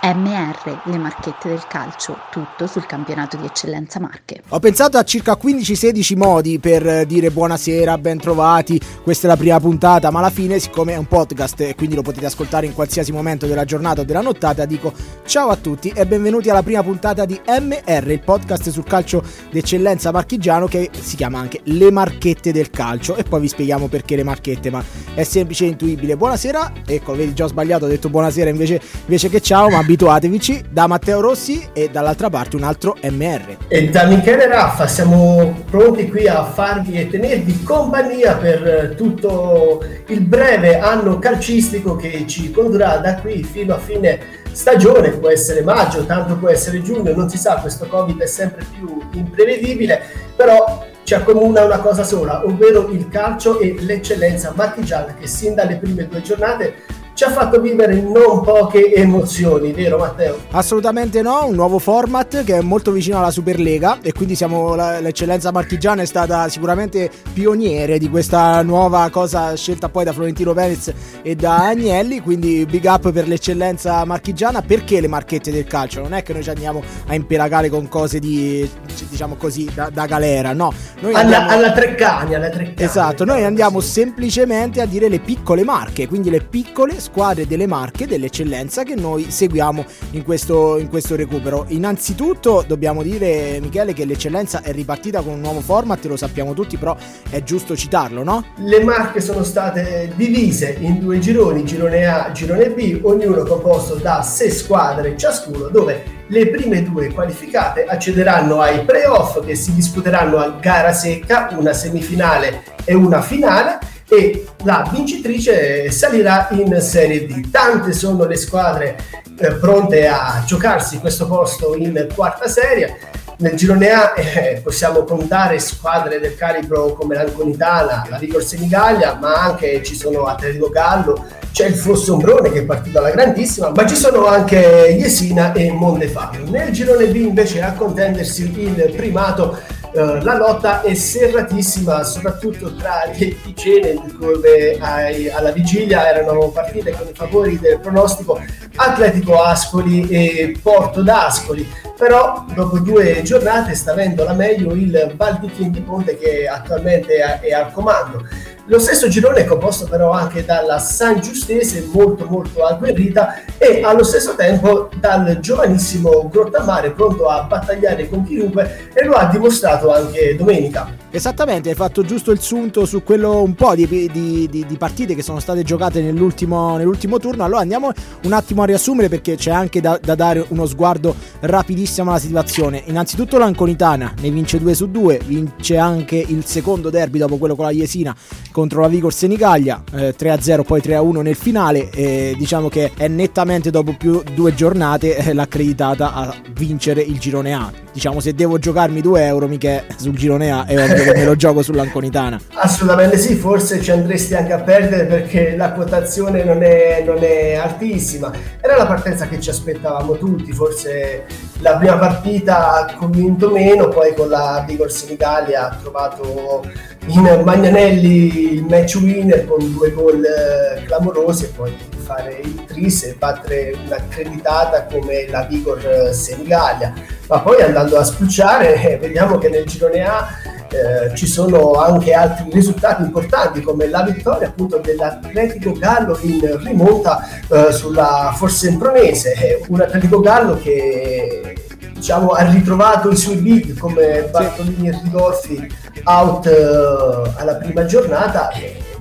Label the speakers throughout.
Speaker 1: MR, le marchette del calcio, tutto sul campionato di eccellenza Marche.
Speaker 2: Ho pensato a circa 15-16 modi per dire buonasera, ben trovati, questa è la prima puntata, ma alla fine, siccome è un podcast e quindi lo potete ascoltare in qualsiasi momento della giornata o della nottata, dico ciao a tutti e benvenuti alla prima puntata di MR, il podcast sul calcio d'eccellenza marchigiano che si chiama anche Le marchette del calcio e poi vi spieghiamo perché le marchette, ma è semplice e intuibile. Buonasera, ecco, vedi già ho sbagliato, ho detto buonasera invece, invece che ciao, ma abituatevici da Matteo Rossi e dall'altra parte un altro MR.
Speaker 3: E da Michele Raffa siamo pronti qui a farvi e tenervi compagnia per tutto il breve anno calcistico che ci condurrà da qui fino a fine stagione, può essere maggio, tanto può essere giugno, non si sa, questo Covid è sempre più imprevedibile, però ci accomuna una cosa sola, ovvero il calcio e l'eccellenza marchigiana che sin dalle prime due giornate ci ha fatto vivere non poche emozioni, vero Matteo?
Speaker 2: Assolutamente no, un nuovo format che è molto vicino alla Superlega e quindi siamo, l'eccellenza marchigiana è stata sicuramente pioniere di questa nuova cosa scelta poi da Florentino Perez e da Agnelli, quindi big up per l'eccellenza marchigiana, perché le marchette del calcio? Non è che noi ci andiamo a impelagare con cose di, diciamo così, da, da galera, no.
Speaker 3: Noi alla, alla Treccani, alla Treccani.
Speaker 2: Esatto, noi andiamo semplicemente a dire le piccole marche, quindi le piccole squadre delle marche dell'eccellenza che noi seguiamo in questo, in questo recupero. Innanzitutto dobbiamo dire, Michele, che l'eccellenza è ripartita con un nuovo format, lo sappiamo tutti, però è giusto citarlo, no?
Speaker 3: Le marche sono state divise in due gironi, girone A, girone B, ognuno composto da sei squadre ciascuno, dove le prime due qualificate accederanno ai playoff che si disputeranno a gara secca, una semifinale e una finale e la vincitrice salirà in Serie D. Tante sono le squadre eh, pronte a giocarsi questo posto in quarta serie. Nel girone A eh, possiamo contare squadre del calibro come l'Anconitana, la Vigor Senigallia, ma anche ci sono Atletico Gallo, c'è il Fossombrone che è partito alla grandissima, ma ci sono anche Jesina e Mondefabio. Nel girone B invece a contendersi il primato Uh, la lotta è serratissima, soprattutto tra le ticene, dove ai, alla vigilia erano partite con i favori del pronostico Atletico Ascoli e Porto d'Ascoli. Però dopo due giornate sta avendo la meglio il Valdichin di Ponte che attualmente è, è al comando. Lo stesso girone è composto però anche dalla San Giustese, molto molto agguerrita, e allo stesso tempo dal giovanissimo Grottamare, pronto a battagliare con chiunque, e lo ha dimostrato anche domenica.
Speaker 2: Esattamente, hai fatto giusto il sunto su quello un po' di, di, di, di partite che sono state giocate nell'ultimo, nell'ultimo, turno. Allora andiamo un attimo a riassumere perché c'è anche da, da, dare uno sguardo rapidissimo alla situazione. Innanzitutto l'Anconitana ne vince 2 su 2, vince anche il secondo derby dopo quello con la Jesina contro la Vigor Senigallia, eh, 3-0 poi 3-1 nel finale. E diciamo che è nettamente dopo più due giornate eh, l'accreditata a vincere il girone A. Diciamo se devo giocarmi 2 euro mica sul girone A è ovvio che me lo gioco sull'Anconitana.
Speaker 3: Assolutamente sì, forse ci andresti anche a perdere perché la quotazione non è, non è altissima. Era la partenza che ci aspettavamo tutti, forse la prima partita ha convinto meno, poi con la Vigors in Italia ha trovato in Magnanelli il match winner con due gol eh, clamorosi e poi fare il tris e battere un'accreditata come la Vigor eh, Senigallia. Ma poi andando a spulciare vediamo che nel girone A eh, ci sono anche altri risultati importanti come la vittoria appunto dell'Atletico Gallo in rimonta eh, sulla Forsempronese, un Atletico Gallo che diciamo, ha ritrovato i suoi big come Bartolini e Ridolfi out eh, alla prima giornata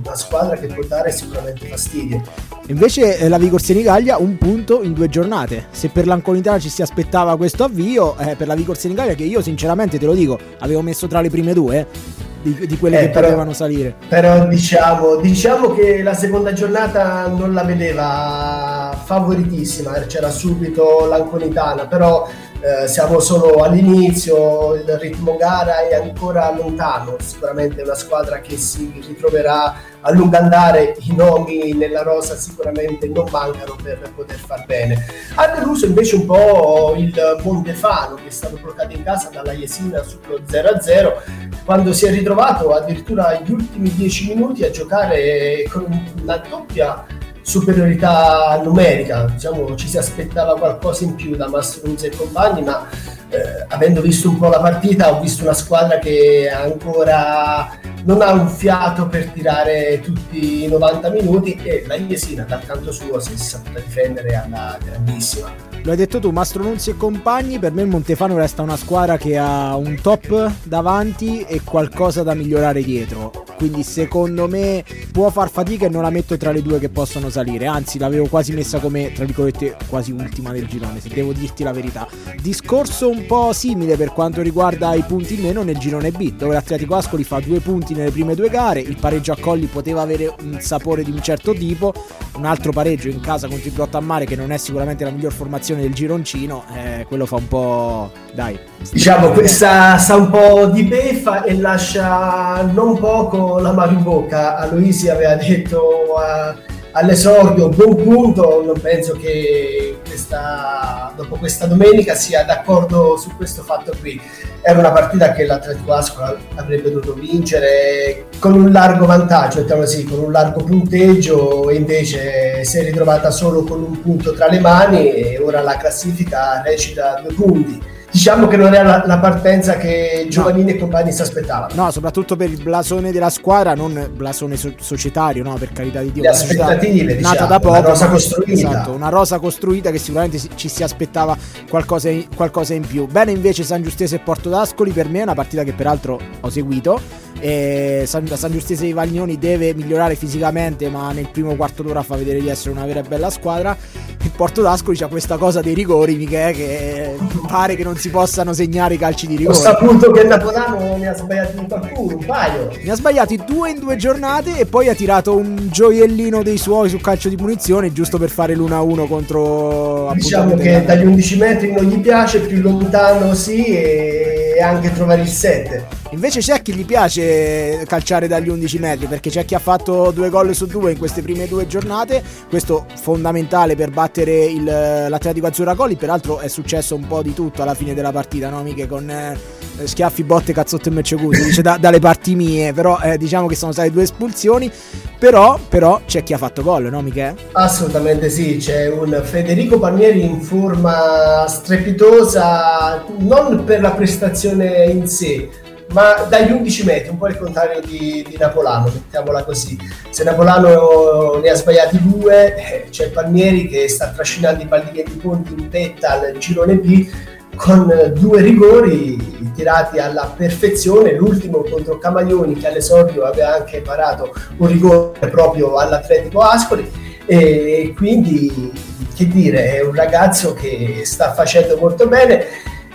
Speaker 3: una squadra che può dare sicuramente fastidio.
Speaker 2: Invece eh, la Vigor Senigallia un punto in due giornate. Se per l'Anconitana ci si aspettava questo avvio, eh, per la Vigor Senigallia che io sinceramente te lo dico, avevo messo tra le prime due. Eh, di, di, quelle eh, che però, potevano salire.
Speaker 3: Però diciamo, diciamo che la seconda giornata non la vedeva favoritissima, c'era subito l'Anconitana, però eh, siamo solo all'inizio, il ritmo gara è ancora lontano, sicuramente una squadra che si ritroverà a lungo andare, i nomi nella rosa sicuramente non mancano per poter far bene. Ha deluso invece un po' il Montefano che è stato bloccato in casa dalla Jesina sullo 0-0 quando si è ritrovato addirittura gli ultimi 10 minuti a giocare con una doppia superiorità numerica, diciamo ci si aspettava qualcosa in più da Mastrunzi e compagni, ma eh, avendo visto un po' la partita ho visto una squadra che ancora non ha un fiato per tirare tutti i 90 minuti e la Iesina dal canto suo si è saputa difendere alla grandissima.
Speaker 2: Lo hai detto tu, Mastro Nunzi e compagni, per me il Montefano resta una squadra che ha un top davanti e qualcosa da migliorare dietro. Quindi secondo me può far fatica e non la metto tra le due che possono salire. Anzi, l'avevo quasi messa come, tra virgolette, quasi ultima del girone, se devo dirti la verità. Discorso un po' simile per quanto riguarda i punti in meno nel girone B, dove l'Atletico Ascoli fa due punti nelle prime due gare. Il pareggio a Colli poteva avere un sapore di un certo tipo. Un altro pareggio in casa contro il Grottammare, che non è sicuramente la miglior formazione del gironcino, eh, quello fa un po'... dai.
Speaker 3: Diciamo, questa sa un po' di beffa e lascia non poco la mano in bocca. Aloisi aveva detto a, all'esordio buon punto, non penso che questa, dopo questa domenica sia d'accordo su questo fatto qui. Era una partita che l'Atletico Ascola avrebbe dovuto vincere con un largo vantaggio, così, con un largo punteggio e invece si è ritrovata solo con un punto tra le mani e ora la classifica recita due punti diciamo che non era la, la partenza che Giovannini no. e compagni si aspettavano.
Speaker 2: No, soprattutto per il blasone della squadra, non blasone so- societario, no, per carità di Dio.
Speaker 3: Le aspettative,
Speaker 2: diciamo, nata da poco. Una rosa costruita. Esatto, una rosa costruita che sicuramente ci si aspettava qualcosa in, qualcosa in più. Bene invece San Giustese e Porto d'Ascoli, per me è una partita che peraltro ho seguito. E San, San Giustese di Vaglioni deve migliorare fisicamente, ma nel primo quarto d'ora fa vedere di essere una vera e bella squadra. Il Porto d'Ascoli c'ha questa cosa dei rigori, Michele, che pare che non si possano segnare i calci di rigore.
Speaker 3: Ho saputo che Napolano ne ha sbagliati qualcuno, un paio.
Speaker 2: Ne ha sbagliati due in due giornate e poi ha tirato un gioiellino dei suoi sul calcio di punizione, giusto per fare l'1-1 contro...
Speaker 3: Diciamo che dagli 11 metri non gli piace, più lontano sì e anche trovare il 7.
Speaker 2: Invece c'è chi gli piace calciare dagli 11 metri perché c'è chi ha fatto due gol su due in queste prime due giornate, questo fondamentale per battere il, l'Atletico Azzurra Colli, peraltro è successo un po' di tutto alla fine della partita, no Miche? Con eh, schiaffi, botte, cazzotte e meccecusi, dice da, dalle parti mie, però eh, diciamo che sono state due espulsioni, però, però c'è chi ha fatto gol, no Miche?
Speaker 3: Assolutamente sì, c'è un Federico Palmieri in forma strepitosa, non per la prestazione in sé, ma dagli 11 metri, un po' il contrario di, di Napolano, mettiamola così. Se Napolano ne ha sbagliati due, eh, c'è Palmieri che sta trascinando i pallini di Ponti in tetta al girone B con due rigori tirati alla perfezione, l'ultimo contro Camaglioni che all'esordio aveva anche parato un rigore proprio all'Atletico Ascoli. E quindi che dire, è un ragazzo che sta facendo molto bene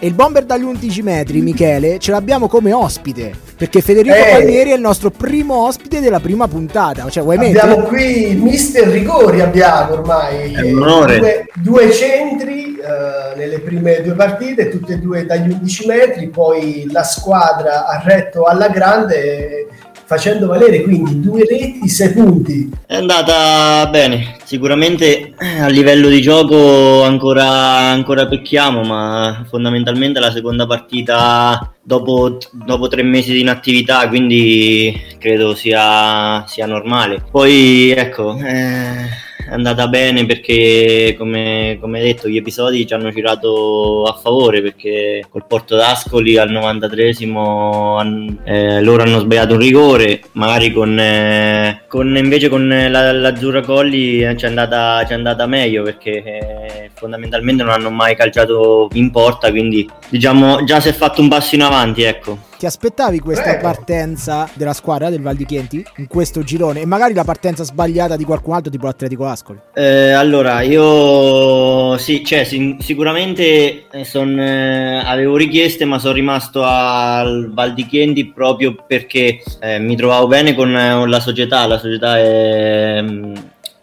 Speaker 2: e il bomber dagli 11 metri, Michele, ce l'abbiamo come ospite. Perché Federico. Palmieri è il nostro primo ospite della prima puntata. Cioè, vuoi
Speaker 3: abbiamo mettere? qui Mister Rigori, abbiamo ormai.
Speaker 4: È un onore.
Speaker 3: Due, due centri uh, nelle prime due partite, tutte e due dagli 11 metri. Poi la squadra ha retto alla grande facendo valere quindi due reti, sei punti.
Speaker 4: È andata bene, sicuramente eh, a livello di gioco ancora, ancora pecchiamo, ma fondamentalmente la seconda partita dopo, dopo tre mesi di inattività, quindi credo sia, sia normale. Poi ecco... Eh è andata bene perché, come, come detto, gli episodi ci hanno girato a favore perché col Porto d'Ascoli al 93esimo eh, loro hanno sbagliato un rigore, magari con, eh, con invece con la, l'Azzurra Colli ci è andata, andata meglio perché eh, fondamentalmente non hanno mai calciato in porta, quindi diciamo già si è fatto un passo in avanti, ecco.
Speaker 2: Ti aspettavi questa partenza della squadra del Val di Chienti in questo girone? E magari la partenza sbagliata di qualcun altro tipo l'Atletico Ascoli?
Speaker 4: Eh, allora, io sì, cioè, sicuramente eh, son, eh, avevo richieste ma sono rimasto al Val di Chienti proprio perché eh, mi trovavo bene con eh, la società, la società è,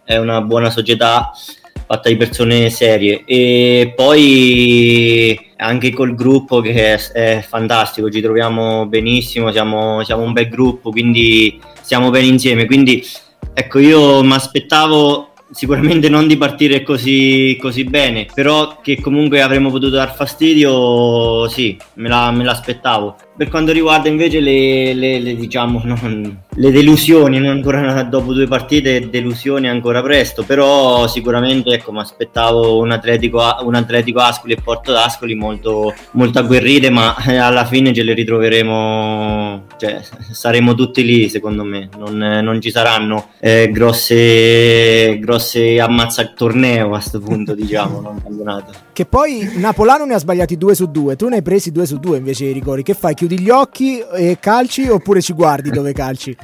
Speaker 4: è una buona società fatta di persone serie. E poi anche col gruppo che è, è fantastico, ci troviamo benissimo, siamo, siamo, un bel gruppo, quindi stiamo bene insieme. Quindi ecco, io mi aspettavo sicuramente non di partire così, così, bene, però che comunque avremmo potuto dar fastidio, sì, me, la, me l'aspettavo. Per quanto riguarda invece le, le, le, diciamo, non, le delusioni, non ancora dopo due partite, delusioni ancora presto, però sicuramente ecco, mi aspettavo un Atletico, un Atletico Ascoli e Porto d'Ascoli molto, molto agguerrite, ma alla fine ce le ritroveremo, cioè, saremo tutti lì secondo me, non, non ci saranno eh, grosse, grosse ammazza torneo a questo punto, diciamo, non campionato.
Speaker 2: Che poi Napolano ne ha sbagliati due su due, tu ne hai presi due su due invece i rigori, che fai? Chiudi gli occhi e calci oppure ci guardi dove calci?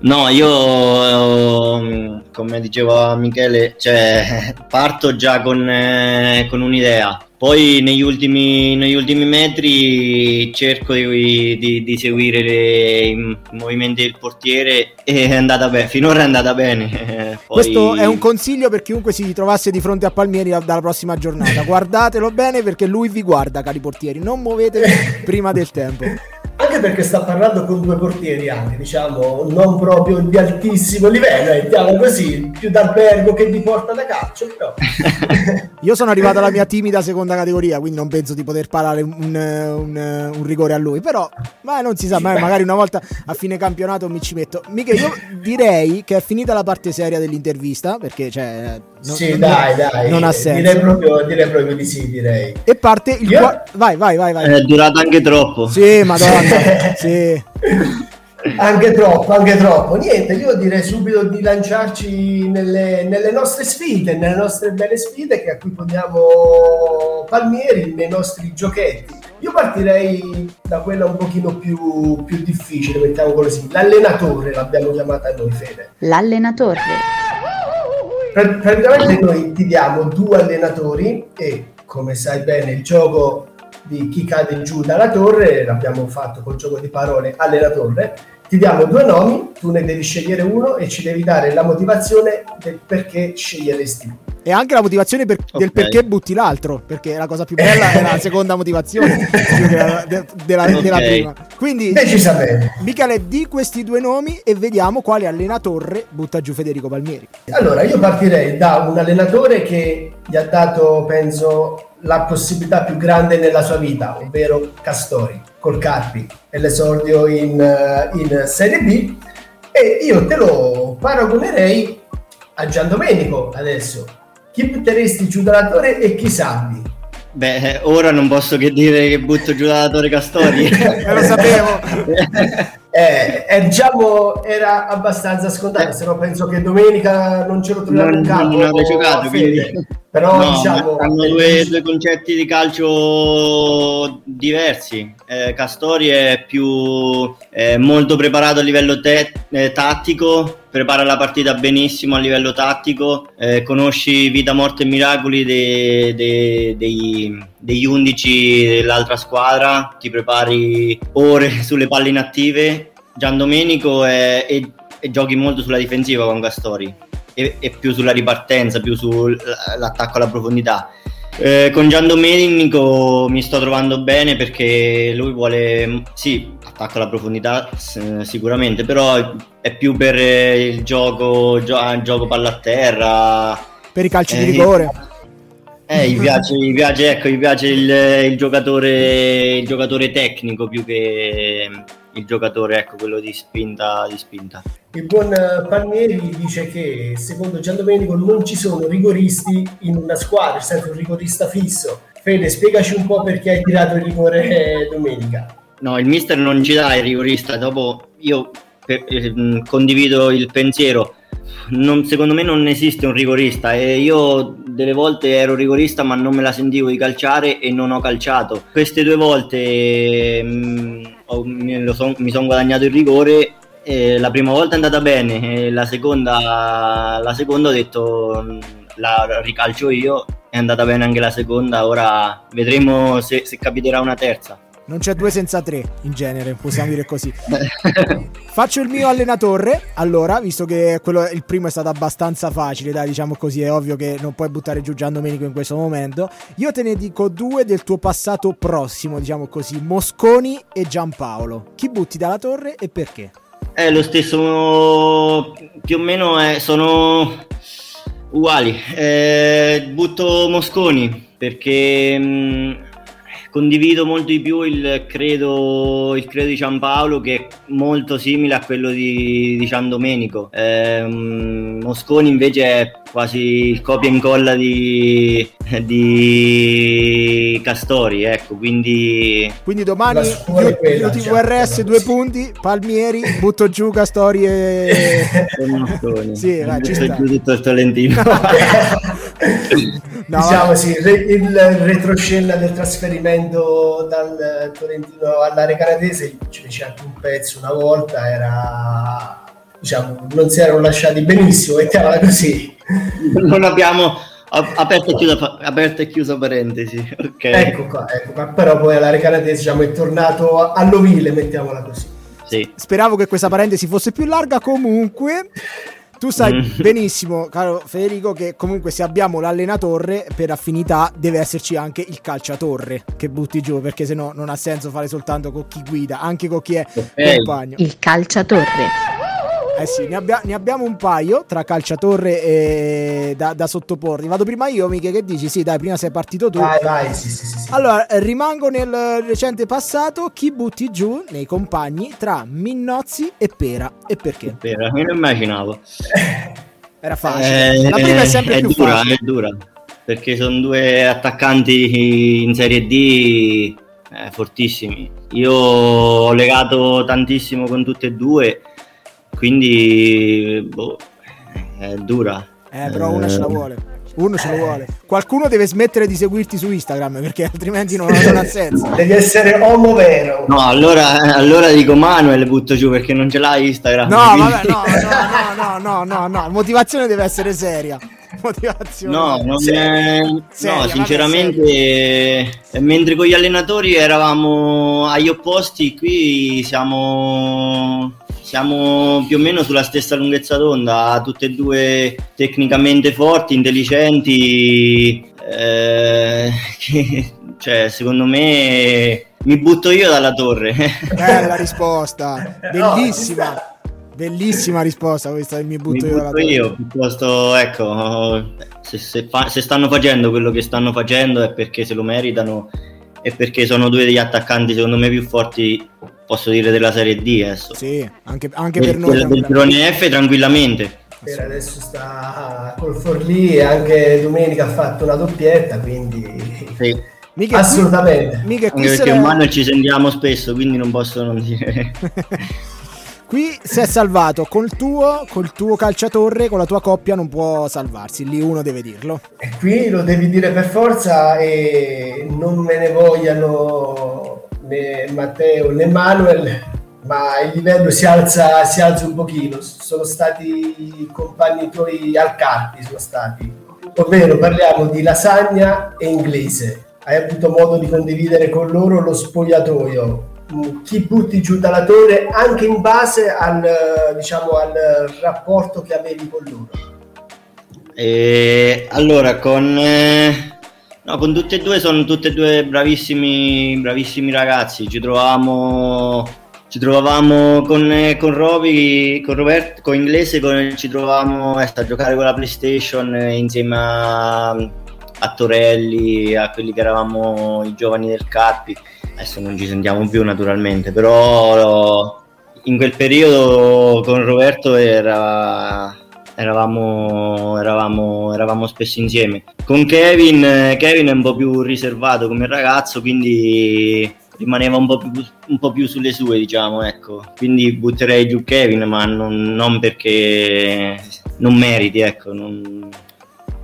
Speaker 4: No, io come diceva Michele, cioè, parto già con, eh, con un'idea. Poi negli ultimi, negli ultimi metri cerco di, di, di seguire le, i movimenti del portiere e è andata bene, finora è andata bene.
Speaker 2: Poi... Questo è un consiglio per chiunque si trovasse di fronte a Palmieri dalla prossima giornata. Guardatelo bene perché lui vi guarda, cari portieri, non muovetevi prima del tempo.
Speaker 3: Anche perché sta parlando con due portieri anche, diciamo, non proprio di altissimo livello, mettiamo così, più d'albergo che di porta da calcio, però.
Speaker 2: Io sono arrivato alla mia timida seconda categoria, quindi non penso di poter parare un, un, un rigore a lui, però ma non si sa, mai, magari una volta a fine campionato mi ci metto. Mica io direi che è finita la parte seria dell'intervista, perché cioè...
Speaker 3: Non, sì, non, dai, dai.
Speaker 2: Non ha senso.
Speaker 3: Direi proprio, direi proprio di sì, direi.
Speaker 2: E parte il... Io... Qua... Vai, vai, vai, vai.
Speaker 4: È durato anche troppo.
Speaker 2: Sì, madonna. sì.
Speaker 3: Anche troppo, anche troppo. Niente, io direi subito di lanciarci nelle, nelle, nostre sfide, nelle nostre belle sfide che a cui poniamo Palmieri, nei nostri giochetti. Io partirei da quella un pochino più, più difficile, mettiamo così. L'allenatore l'abbiamo chiamata noi, Fede.
Speaker 1: L'allenatore.
Speaker 3: praticamente noi ti diamo due allenatori e, come sai bene, il gioco di chi cade giù dalla torre, l'abbiamo fatto col gioco di parole alla torre, ti diamo due nomi, tu ne devi scegliere uno e ci devi dare la motivazione del perché sceglieresti
Speaker 2: e anche la motivazione per, okay. del perché butti l'altro, perché la cosa più bella è la seconda motivazione della, de, della, okay. della, prima. Quindi,
Speaker 3: decisamente.
Speaker 2: Michele, di questi due nomi e vediamo quale allenatore butta giù Federico Palmieri.
Speaker 3: Allora, io partirei da un allenatore che gli ha dato, penso, la possibilità più grande nella sua vita, ovvero Castori, col Carpi e l'esordio in, eh, in Serie B. E io te lo paragonerei a Gian Domenico adesso. Chi butteresti giù dalla torre e chi salvi?
Speaker 4: Beh, ora non posso che dire che butto giù dalla torre Castori.
Speaker 2: lo sapevo.
Speaker 3: eh, eh, diciamo, era abbastanza scontato, se no penso che domenica non ce lo troviamo in campo.
Speaker 4: Non avrei giocato, quindi...
Speaker 3: Però no, diciamo...
Speaker 4: Hanno due, due, concetti di calcio diversi. Eh, Castori è più molto preparato a livello te- eh, tattico, prepara la partita benissimo a livello tattico, eh, conosci vita, morte e miracoli de- de- dei, degli undici dell'altra squadra, ti prepari ore sulle palle inattive. Gian Domenico e giochi molto sulla difensiva con Castori e, e più sulla ripartenza, più sull'attacco alla profondità. Eh, con Gian Domenico mi sto trovando bene perché lui vuole, sì, attacco alla profondità sicuramente, però è più per il gioco, gio- gioco palla a terra.
Speaker 2: Per i calci eh, di rigore.
Speaker 4: Eh, gli piace, gli piace, ecco, gli piace il, il, giocatore, il giocatore tecnico più che il giocatore, ecco, quello di spinta, di spinta.
Speaker 3: Il buon eh, Palmieri dice che secondo Gian Domenico non ci sono rigoristi in una squadra, sempre un rigorista fisso. Fede, spiegaci un po' perché hai tirato il rigore eh, domenica.
Speaker 4: No, il mister non ci dà il rigorista, dopo io per, eh, condivido il pensiero. Non, secondo me non esiste un rigorista e io delle volte ero rigorista ma non me la sentivo di calciare e non ho calciato. Queste due volte mh, mm, ho, son, mi sono guadagnato il rigore eh, la prima volta è andata bene, la seconda, la seconda ho detto la ricalcio io, è andata bene anche la seconda, ora vedremo se, se capiterà una terza.
Speaker 2: Non c'è due senza tre, in genere, possiamo dire così. Faccio il mio allenatore, allora, visto che quello, il primo è stato abbastanza facile, dai, diciamo così, è ovvio che non puoi buttare giù Gian Domenico in questo momento. Io te ne dico due del tuo passato prossimo, diciamo così, Mosconi e Giampaolo. Chi butti dalla torre e perché?
Speaker 4: È lo stesso, più o meno è, sono uguali. Eh, butto Mosconi perché mh, mm, condivido molto di più il credo, il credo di Giampaolo che è molto simile a quello di, di Gian Domenico. Ehm, Mosconi invece è quasi il copia e incolla di, di Castori, ecco, quindi...
Speaker 2: Quindi domani io, ti VRS due punti, Palmieri, butto giù Castori e...
Speaker 4: sì, vai, ci sta. giù tutto il Tolentino.
Speaker 3: no, diciamo sì, il retroscena del trasferimento dal Tolentino all'area canadese ci fece anche un pezzo una volta, era diciamo, non si erano lasciati benissimo, mettiamola così.
Speaker 4: Non abbiamo aperto e chiusa, aperto e chiusa parentesi. Okay.
Speaker 3: Ecco qua, ecco qua, però poi alla canadese diciamo, è tornato all'ovile, mettiamola così.
Speaker 2: Sì. Speravo che questa parentesi fosse più larga comunque. Tu sai mm. benissimo, caro Federico, che comunque se abbiamo l'allenatore per affinità deve esserci anche il calciatorre che butti giù, perché se no non ha senso fare soltanto con chi guida, anche con chi è okay. compagno.
Speaker 1: Il calciatorre.
Speaker 2: Eh sì, ne, abbia- ne, abbiamo un paio tra calciatorre e da, da sottoporre. Vado prima io, Miche, che dici? Sì, dai, prima sei partito tu.
Speaker 3: Vai, vai, sì, sì, sì,
Speaker 2: Allora, rimango nel recente passato. Chi butti giù nei compagni tra Minnozzi e Pera? E perché?
Speaker 4: Pera, me lo immaginavo.
Speaker 2: Era facile. Eh, La prima è sempre
Speaker 4: è
Speaker 2: più
Speaker 4: dura,
Speaker 2: facile.
Speaker 4: È dura, perché sono due attaccanti in Serie D eh, fortissimi. Io ho legato tantissimo con tutte e due quindi boh, è dura.
Speaker 2: Eh, però uno ce la vuole. Uno ce lo vuole. Qualcuno deve smettere di seguirti su Instagram perché altrimenti non, non ha senso.
Speaker 3: Devi essere uomo vero.
Speaker 4: No, allora, allora dico Manuel butto giù perché non ce l'hai Instagram.
Speaker 2: No, quindi... vabbè, no, no, no, no, no, no, motivazione deve essere seria. Motivazione.
Speaker 4: No, non è... seria, no sinceramente, eh, mentre con gli allenatori eravamo agli opposti, qui siamo siamo più o meno sulla stessa lunghezza d'onda, tutte e due tecnicamente forti, intelligenti, eh, che, cioè secondo me mi butto io dalla torre.
Speaker 2: Bella risposta, bellissima. Bellissima risposta questa mi butto, mi io, butto
Speaker 4: io piuttosto ecco se, se, fa, se stanno facendo quello che stanno facendo è perché se lo meritano e perché sono due degli attaccanti secondo me più forti posso dire della Serie D adesso.
Speaker 2: Sì, anche, anche per noi.
Speaker 4: Del girone F tranquillamente.
Speaker 3: Per adesso sta col Forlì e anche domenica ha fatto una doppietta, quindi...
Speaker 4: Sì.
Speaker 3: Mica Assolutamente.
Speaker 4: Qui, mica qui perché un anno ci sentiamo spesso, quindi non posso non dire...
Speaker 2: Qui si è salvato col tuo, col tuo calciatorre, con la tua coppia non può salvarsi, lì uno deve dirlo.
Speaker 3: E qui lo devi dire per forza e non me ne vogliano né Matteo né Manuel, ma il livello si alza, si alza un pochino. Sono stati compagni tuoi al Carpi, sono stati. Ovvero parliamo di lasagna e inglese. Hai avuto modo di condividere con loro lo spogliatoio. Chi butti giù dalla torre anche in base al, diciamo, al rapporto che avevi con loro.
Speaker 4: E allora, con, eh, No, con tutti e due sono tutti e due bravissimi, bravissimi ragazzi. Ci trovavamo, ci trovavamo con, con Roby, con Roberto, con Inglese, con, ci trovavamo eh, a giocare con la PlayStation eh, insieme a, a Torelli, a quelli che eravamo i giovani del Carpi. Adesso non ci sentiamo più naturalmente, però in quel periodo con Roberto era eravamo, eravamo, eravamo spesso insieme. Con Kevin, Kevin è un po' più riservato come ragazzo, quindi rimaneva un po' più, un po più sulle sue, diciamo, ecco. Quindi butterei giù Kevin, ma non, non perché non meriti, ecco. Non...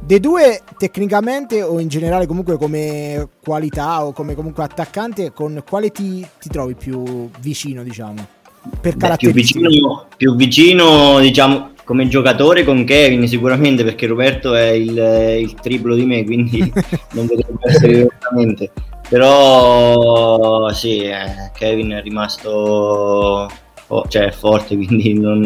Speaker 2: Dei due tecnicamente o in generale comunque come qualità o come comunque attaccante, con quale ti, ti trovi più vicino, diciamo? Per
Speaker 4: Beh, più vicino, più vicino, diciamo, come giocatore con Kevin sicuramente perché Roberto è il, il triplo di me quindi non potrebbe essere direttamente però sì eh, Kevin è rimasto oh, cioè, forte quindi non,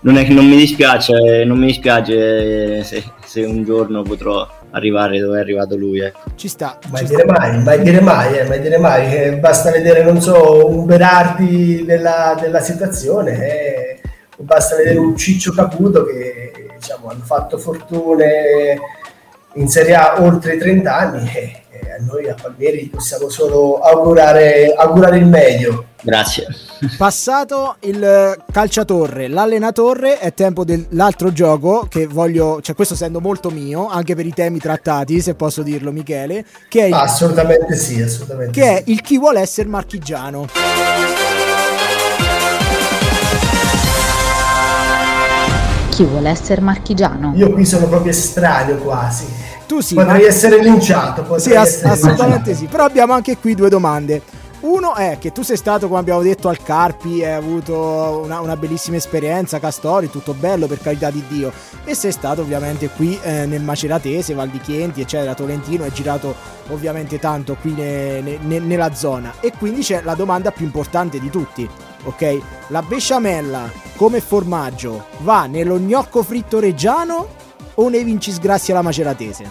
Speaker 4: non, è, non, mi dispiace non mi dispiace se, se, un giorno potrò arrivare dove è arrivato lui ecco.
Speaker 2: ci sta
Speaker 3: mai
Speaker 2: ci
Speaker 3: dire sta. mai mai dire mai, eh, mai, dire mai. Eh, basta vedere non so un Berardi della, della situazione eh basta vedere un Ciccio Caputo che diciamo, hanno fatto fortune in Serie A oltre i 30 anni e, e noi a Palmieri possiamo solo augurare, augurare il meglio.
Speaker 4: Grazie.
Speaker 2: Passato il calciatorre, l'allenatore, è tempo dell'altro gioco che voglio, cioè questo essendo molto mio, anche per i temi trattati, se posso dirlo Michele, che è il,
Speaker 3: assolutamente sì, assolutamente
Speaker 2: che
Speaker 3: sì.
Speaker 2: è il chi vuole essere marchigiano.
Speaker 1: Chi vuole essere marchigiano?
Speaker 3: Io qui sono proprio estraneo quasi.
Speaker 2: Tu sì,
Speaker 3: Potrei
Speaker 2: ma-
Speaker 3: essere linciato. potrei
Speaker 2: Sì, ass-
Speaker 3: essere
Speaker 2: assolutamente
Speaker 3: linciato.
Speaker 2: sì. Però abbiamo anche qui due domande. Uno è che tu sei stato, come abbiamo detto, al Carpi, hai avuto una, una bellissima esperienza, Castori, tutto bello per carità di Dio. E sei stato ovviamente qui eh, nel Maceratese, Val di Chienti, eccetera, Tolentino, hai girato ovviamente tanto qui ne- ne- ne- nella zona. E quindi c'è la domanda più importante di tutti, ok? La besciamella come formaggio va nello gnocco fritto reggiano o nei vincisgrassi alla Maceratese?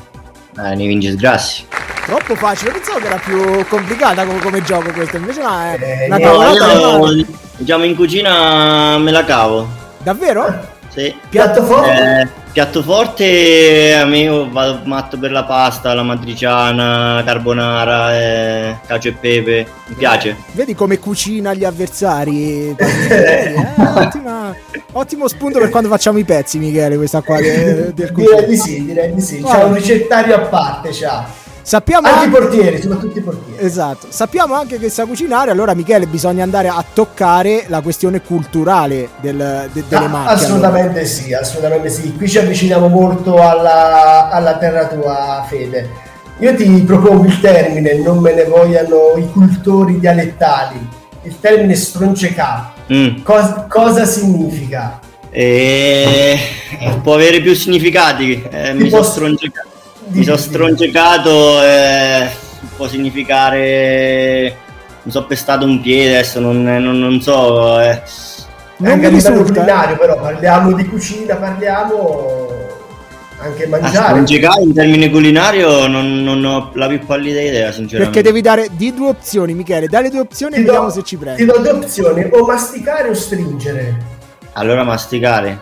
Speaker 4: Eh, ne vinci sgrassi.
Speaker 2: Troppo facile, pensavo che era più complicata come, come gioco questo, invece no, è
Speaker 3: Eh,
Speaker 2: una
Speaker 3: no,
Speaker 4: io, diciamo in cucina me la cavo.
Speaker 2: Davvero?
Speaker 4: Sì.
Speaker 3: Piatto forte?
Speaker 4: Eh, piatto forte, a me io vado matto per la pasta, la matriciana, carbonara, eh, cacio e pepe, mi piace.
Speaker 2: Vedi come cucina gli avversari? Eh? Ottima- ottimo spunto per quando facciamo i pezzi, Michele, questa qua de- del
Speaker 3: Direi di sì, direi di sì.
Speaker 2: Guarda.
Speaker 3: un ricettario a parte, c'ha.
Speaker 2: Sappiamo
Speaker 3: Anche i
Speaker 2: anche...
Speaker 3: portieri, soprattutto i portieri.
Speaker 2: Esatto, sappiamo anche che sa cucinare, allora Michele bisogna andare a toccare la questione culturale del- de- delle
Speaker 3: Ah,
Speaker 2: macchie.
Speaker 3: assolutamente sì, assolutamente sì. Qui ci avviciniamo molto alla, alla terra tua, Fede. Io ti propongo il termine, non me ne vogliano i cultori dialettali. Il termine stroncecato.
Speaker 4: Mm.
Speaker 3: Cos- cosa significa?
Speaker 4: E... Può avere più significati. eh, mi
Speaker 3: Tipo-
Speaker 4: sono stroncecato. Mi sono stroncecato, eh, può significare. Mi sono pestato un piede, adesso non, non- non so. eh.
Speaker 2: Non
Speaker 3: anche
Speaker 2: mi
Speaker 3: a livello culinario, però parliamo di cucina, parliamo anche mangiare.
Speaker 4: Stronzecare in termine culinario non, non ho la più pallida idea, sinceramente.
Speaker 2: Perché devi dare di due opzioni, Michele. Dai le due opzioni e
Speaker 3: Ti do-
Speaker 2: vediamo se ci
Speaker 3: Ti
Speaker 2: prendi.
Speaker 3: do due opzioni, o masticare o stringere.
Speaker 4: Allora masticare.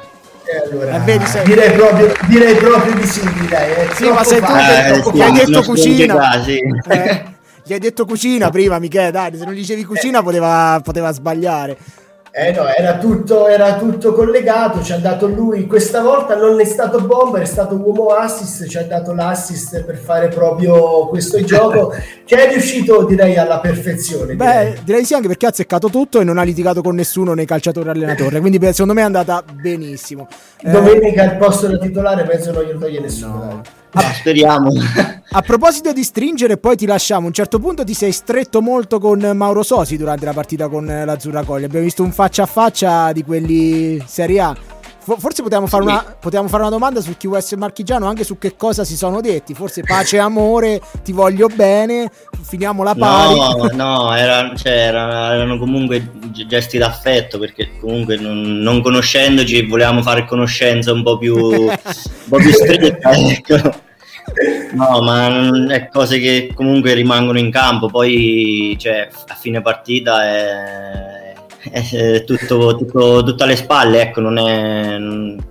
Speaker 3: Allora,
Speaker 2: Eh, vedi, sei-
Speaker 3: direi, proprio, direi proprio di sì, direi. È
Speaker 2: Sì, ma sei tu che-
Speaker 3: troppo
Speaker 2: che hai detto cucina.
Speaker 4: stronzecare, sì.
Speaker 2: Eh, gli hai detto cucina prima, Michele, dai, se non dicevi cucina poteva, poteva sbagliare.
Speaker 3: Eh no, era tutto, era tutto collegato, ci ha dato lui, questa volta non è stato bomber, è stato uomo assist, ci ha dato l'assist per fare proprio questo gioco, che è riuscito direi alla perfezione.
Speaker 2: Beh,
Speaker 3: direi.
Speaker 2: direi di sì, anche perché ha azzeccato tutto e non ha litigato con nessuno nei calciatori allenatore. Quindi beh, secondo me è andata benissimo. Eh,
Speaker 3: Domenica il posto da titolare penso non glielo toglie nessuno.
Speaker 2: no.
Speaker 4: Ah, speriamo.
Speaker 2: A proposito di stringere, poi ti lasciamo. A un certo punto ti sei stretto molto con Mauro Sosi durante la partita con l'Azzurra Colli. Abbiamo visto un faccia a faccia di quelli Serie A. Fo- Forse potevamo fare, una, potevamo fare una domanda su chi vuole essere marchigiano, anche su che cosa si sono detti. Forse pace e amore, ti voglio bene, finiamo la pari.
Speaker 4: No, no, era- cioè, era- erano comunque gesti d'affetto perché comunque non, non conoscendoci volevamo fare conoscenza un po' più, un po' più stretta. ecco. No, ma non- è cose che comunque rimangono in campo, poi cioè, a fine partita è, è tutto, tutto, tutto alle spalle, ecco, non è,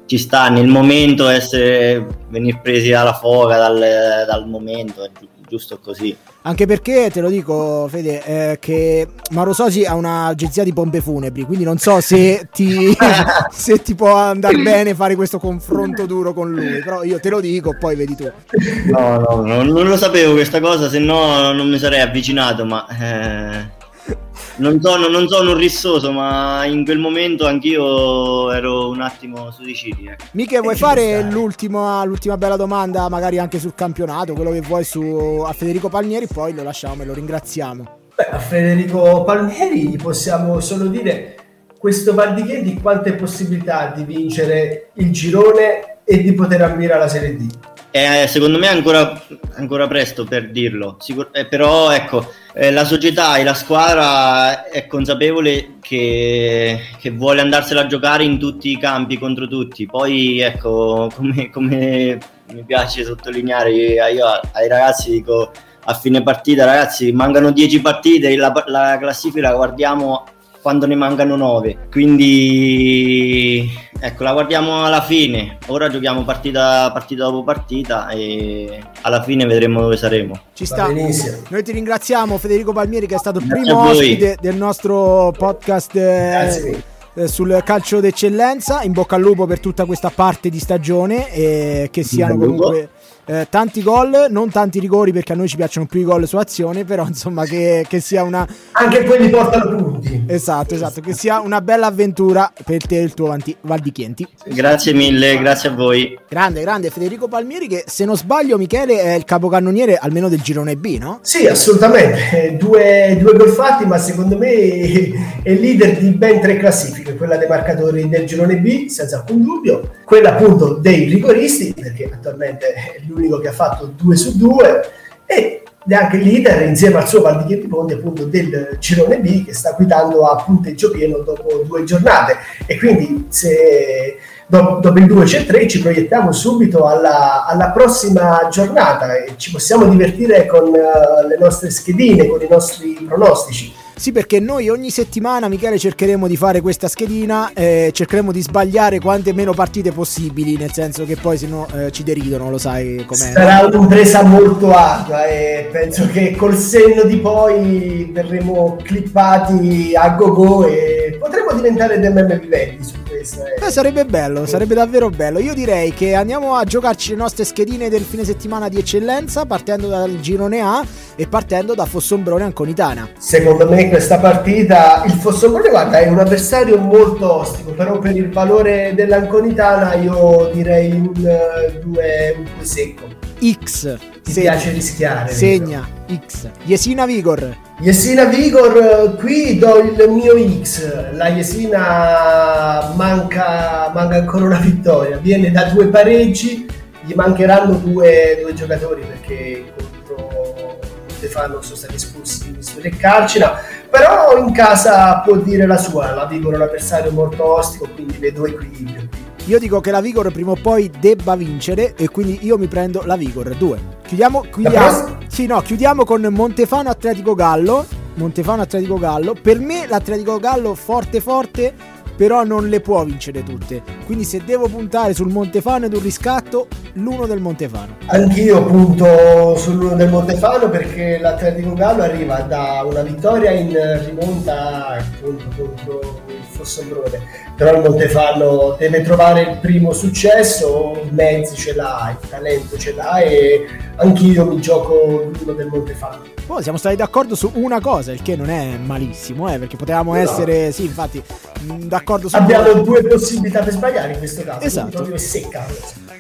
Speaker 4: ci sta nel momento essere, venire presi dalla foga, dal, dal momento, è gi- giusto così.
Speaker 2: Anche perché te lo dico, Fede, eh, che Mauro Sosi ha un'agenzia di pompe funebri, quindi non so se ti, se ti può andare bene fare questo confronto duro con lui. Però io te lo dico, poi vedi tu.
Speaker 4: No, no, no, non lo sapevo questa cosa, se no non mi sarei avvicinato, ma eh, non, sono, non sono un rissoso, ma in quel momento anch'io ero un attimo su di cili. ecco.
Speaker 2: Miche, vuoi
Speaker 3: può
Speaker 2: fare
Speaker 3: stare.
Speaker 2: l'ultima, l'ultima bella domanda, magari anche sul campionato, quello che vuoi su, a Federico Palmieri, poi lo lasciamo e lo ringraziamo.
Speaker 3: Beh, a Federico Palmieri gli possiamo solo dire questo Val di quante possibilità di vincere il girone e di poter ambire alla Serie D.
Speaker 4: Eh, secondo me è ancora, ancora presto per dirlo, Sicur- eh, però ecco, eh, la società e la squadra è consapevole che, che vuole andarsela a giocare in tutti i campi contro tutti. Poi ecco, come, come mi piace sottolineare, io ai ragazzi dico a fine partita, ragazzi, mancano 10 partite, la, la classifica la guardiamo quando ne mancano 9. Quindi ecco, la guardiamo alla fine. Ora giochiamo partita, partita dopo partita e alla fine vedremo dove saremo.
Speaker 2: Ci sta. Noi ti ringraziamo Federico Palmieri che è stato il
Speaker 3: Grazie
Speaker 2: primo ospite del nostro podcast. Eh, eh, sul calcio d'eccellenza. In bocca al lupo per tutta questa parte di stagione e che siano comunque eh, tanti gol, non tanti rigori perché a noi ci piacciono più i gol su azione, però insomma che, che sia una...
Speaker 3: Anche quelli portano punti.
Speaker 2: Esatto, esatto, che sia una bella avventura per te e il tuo Vanti- Val di Chienti.
Speaker 4: Grazie mille, grazie a voi.
Speaker 2: Grande, grande Federico Palmieri che se non sbaglio Michele è il capocannoniere almeno del girone B, no?
Speaker 3: Sì, assolutamente, due, due gol fatti, ma secondo me è leader di ben tre classifiche, quella dei marcatori del girone B, senza alcun dubbio, quella appunto dei rigoristi, perché attualmente è l'unico che ha fatto 2 su 2 e anche leader insieme al suo Valdichieti Ponti appunto del girone B che sta guidando a punteggio pieno dopo due giornate e quindi se dopo, dopo il 2 c'è 3 ci proiettiamo subito alla, alla, prossima giornata e ci possiamo divertire con uh, le nostre schedine, con i nostri pronostici.
Speaker 2: Sì, perché noi ogni settimana, Michele, cercheremo di fare questa schedina, eh, cercheremo di sbagliare quante meno partite possibili, nel senso che poi se no eh, ci deridono, lo sai com'è.
Speaker 3: Sarà un'impresa molto ardua e penso che col senno di poi verremo clippati a go-go e potremo diventare dei meme viventi su questo.
Speaker 2: Eh. sarebbe bello, sarebbe davvero bello. Io direi che andiamo a giocarci le nostre schedine del fine settimana di eccellenza, partendo dal girone A e partendo da Fossombrone Anconitana.
Speaker 3: Secondo me questa partita il Fossombrone guarda è un avversario molto ostico però per il valore dell'Anconitana io direi un 2 uh, secco
Speaker 2: X
Speaker 3: ti segna. piace rischiare
Speaker 2: segna vero? X Jesina Vigor
Speaker 3: Jesina Vigor qui do il mio X la Jesina manca, manca ancora una vittoria viene da due pareggi gli mancheranno due, due giocatori perché Stefano sono stati espulsi Missouri e Carcina, però in casa può dire la sua, la Vigor è un avversario molto ostico, quindi vedo equilibrio.
Speaker 2: Io dico che la Vigor prima o poi debba vincere e quindi io mi prendo la Vigor 2. Chiudiamo, chiudiamo, sì, no, chiudiamo con Montefano Atletico Gallo. Montefano Atletico Gallo. Per me l'Atletico Gallo forte forte però non le può vincere tutte. Quindi se devo puntare sul Montefano ed un riscatto, l'uno del Montefano.
Speaker 3: Anch'io punto sull'uno del Montefano perché l'Atletico Gallo arriva da una vittoria in rimonta appunto contro il Fossombrone. Però il Montefano deve trovare il primo successo, i mezzi ce l'ha, il talento ce l'ha e anch'io mi gioco l'uno del Montefano.
Speaker 2: Oh, siamo stati d'accordo su una cosa, il che non è malissimo, eh, perché potevamo no. essere, sì, infatti, d'accordo su
Speaker 3: Abbiamo due possibilità per sbagliare in questo caso.
Speaker 2: Esatto.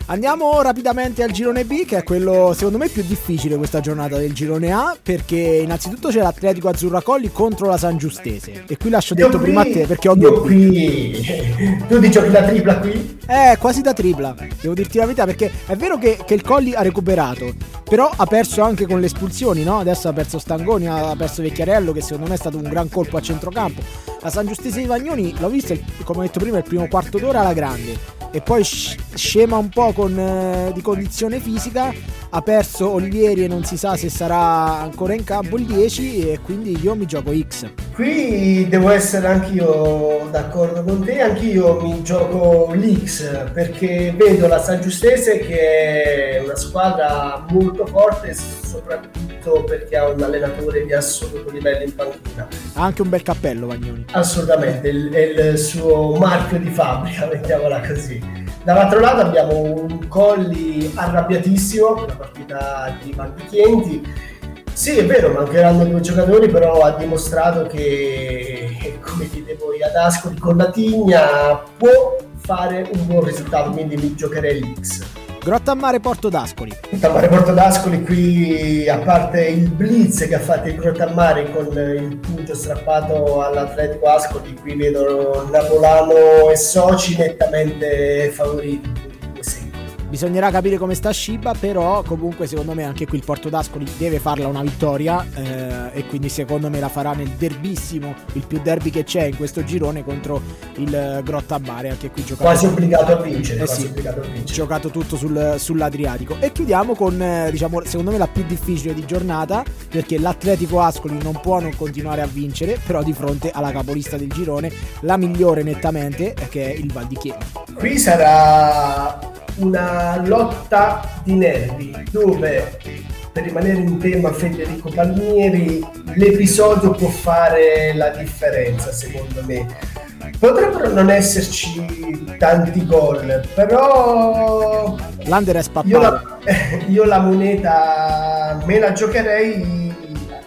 Speaker 2: Andiamo rapidamente al girone B, che è quello secondo me più difficile questa giornata del girone A, perché innanzitutto c'è l'Atletico Azzurra Colli contro la San Giustese. E qui lascio detto qui, prima a te perché ho due
Speaker 3: qui. Tu ti giochi la tripla qui?
Speaker 2: Eh, quasi da tripla. Devo dirti la verità, perché è vero che, che il Colli ha recuperato, però ha perso anche con le espulsioni, no? Adesso ha perso Stangoni, ha perso Vecchiarello, che secondo me è stato un gran colpo a centrocampo. La San Giustese di Vagnoni l'ho vista, come ho detto prima, il primo quarto d'ora alla grande e poi scema un po' con, eh, di condizione fisica ha perso Olivieri e non si sa se sarà ancora in campo il 10 e quindi io mi gioco X.
Speaker 3: Qui devo essere anch'io d'accordo con te, anch'io mi gioco l'X perché vedo la San Giustese che è una squadra molto forte soprattutto perché ha un allenatore di assoluto livello in panchina.
Speaker 2: Ha anche un bel cappello Vagnoni.
Speaker 3: Assolutamente, è il suo marchio di fabbrica, mettiamola così. Dall'altro lato abbiamo un Colli arrabbiatissimo, una partita di Mantichienti. Sì, è vero, mancheranno due giocatori, però ha dimostrato che, come dite voi, ad Ascoli con la Tigna può fare un buon risultato, quindi mi giocherei l'X.
Speaker 2: Grottammare Porto d'Ascoli.
Speaker 3: Grottammare Porto d'Ascoli qui, a parte il blitz che ha fatto il Grottammare con il punto strappato all'Atletico Ascoli, qui vedo Napolano e Soci nettamente favoriti
Speaker 2: Bisognerà capire come sta Shiba, però comunque secondo me anche qui il Porto d'Ascoli deve farla una vittoria eh, e quindi secondo me la farà nel derbissimo, il più derby che c'è in questo girone contro il Grotta Mare, anche qui
Speaker 3: giocato quasi obbligato a vincere, eh sì, obbligato a
Speaker 2: vincere. giocato tutto sul, sull'Adriatico e chiudiamo con eh, diciamo secondo me la più difficile di giornata perché l'Atletico Ascoli non può non continuare a vincere, però di fronte alla capolista del girone, la migliore nettamente che è il Val di Chieva.
Speaker 3: qui sarà una lotta di nervi dove per rimanere in tema Federico Palmieri l'episodio può fare la differenza secondo me. Potrebbero non esserci tanti gol però
Speaker 2: l'under è spappato
Speaker 3: io la, io la moneta me la giocherei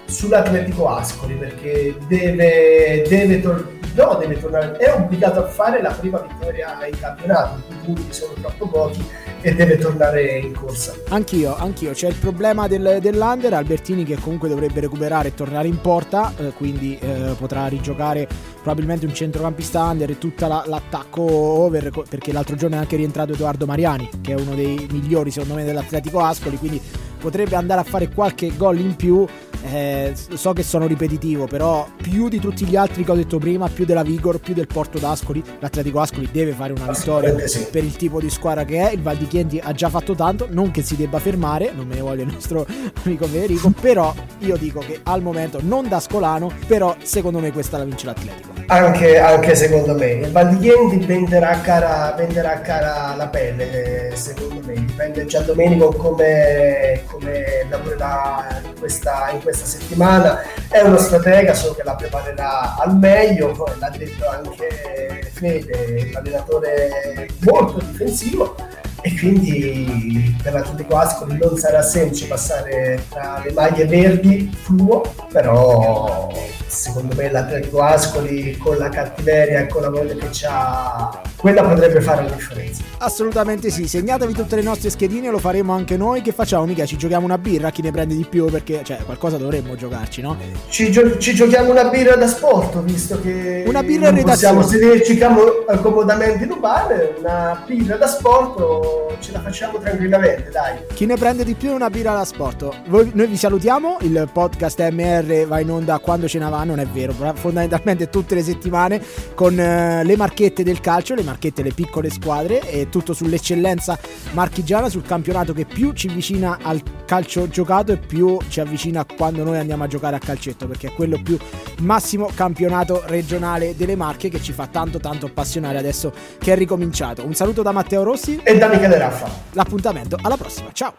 Speaker 3: sull'Atletico Ascoli perché deve, deve, tor- no, deve tornare, è obbligato a fare la prima vittoria in campionato, i punti sono troppo pochi e deve tornare in corsa.
Speaker 2: Anch'io, anch'io. C'è il problema del, dell'Under, Albertini che comunque dovrebbe recuperare e tornare in porta, eh, quindi eh, potrà rigiocare probabilmente un centrocampista under e tutto la, l'attacco over, perché l'altro giorno è anche rientrato Edoardo Mariani, che è uno dei migliori secondo me dell'Atletico Ascoli, quindi potrebbe andare a fare qualche gol in più eh, so che sono ripetitivo, però più di tutti gli altri che ho detto prima, più della Vigor, più del Porto d'Ascoli, l'Atletico Ascoli deve fare una vittoria sì. per il tipo di squadra che è. Il Val di Chienti ha già fatto tanto, non che si debba fermare, non me ne voglia il nostro amico Federico, però io dico che al momento non da Scolano, però secondo me questa la vince l'Atletico.
Speaker 3: Anche, anche secondo me, il Val di Chienti venderà cara, venderà cara la pelle, secondo me, dipende già Domenico come, come lavorerà in questa, in questa questa settimana. È uno stratega, so che la preparerà al meglio, l'ha detto anche Fede, l'allenatore molto difensivo e quindi per l'Atletico Ascoli non sarà semplice passare tra le maglie verdi fluo, però secondo me l'Atletico Ascoli con la cattiveria e con la voglia che ha, quella potrebbe fare la differenza.
Speaker 2: Assolutamente sì, segnatevi tutte le nostre schedine, lo faremo anche noi. Che facciamo? Mica ci giochiamo una birra, chi ne prende di più? Perché cioè, qualcosa dovremmo giocarci, no?
Speaker 3: Ci, gio- ci giochiamo una birra da sport, visto che
Speaker 2: una birra
Speaker 3: non possiamo sederci com- comodamente in un bar, una birra da sport ce la facciamo tranquillamente, dai.
Speaker 2: Chi ne prende di più una birra da sport? Voi, noi vi salutiamo, il podcast MR va in onda quando ce ne va, non è vero, fondamentalmente tutte le settimane con uh, le marchette del calcio, le marchette le piccole squadre e tutto sull'eccellenza marchigiana, sul campionato che più ci avvicina al calcio giocato e più ci avvicina quando noi andiamo a giocare a calcetto, perché è quello più massimo campionato regionale delle Marche che ci fa tanto tanto appassionare adesso che è ricominciato. Un saluto da Matteo Rossi
Speaker 3: e da Michele Raffa.
Speaker 2: L'appuntamento alla prossima, ciao!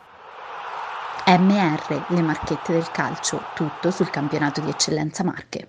Speaker 1: MR, le marchette del calcio, tutto sul campionato di eccellenza Marche.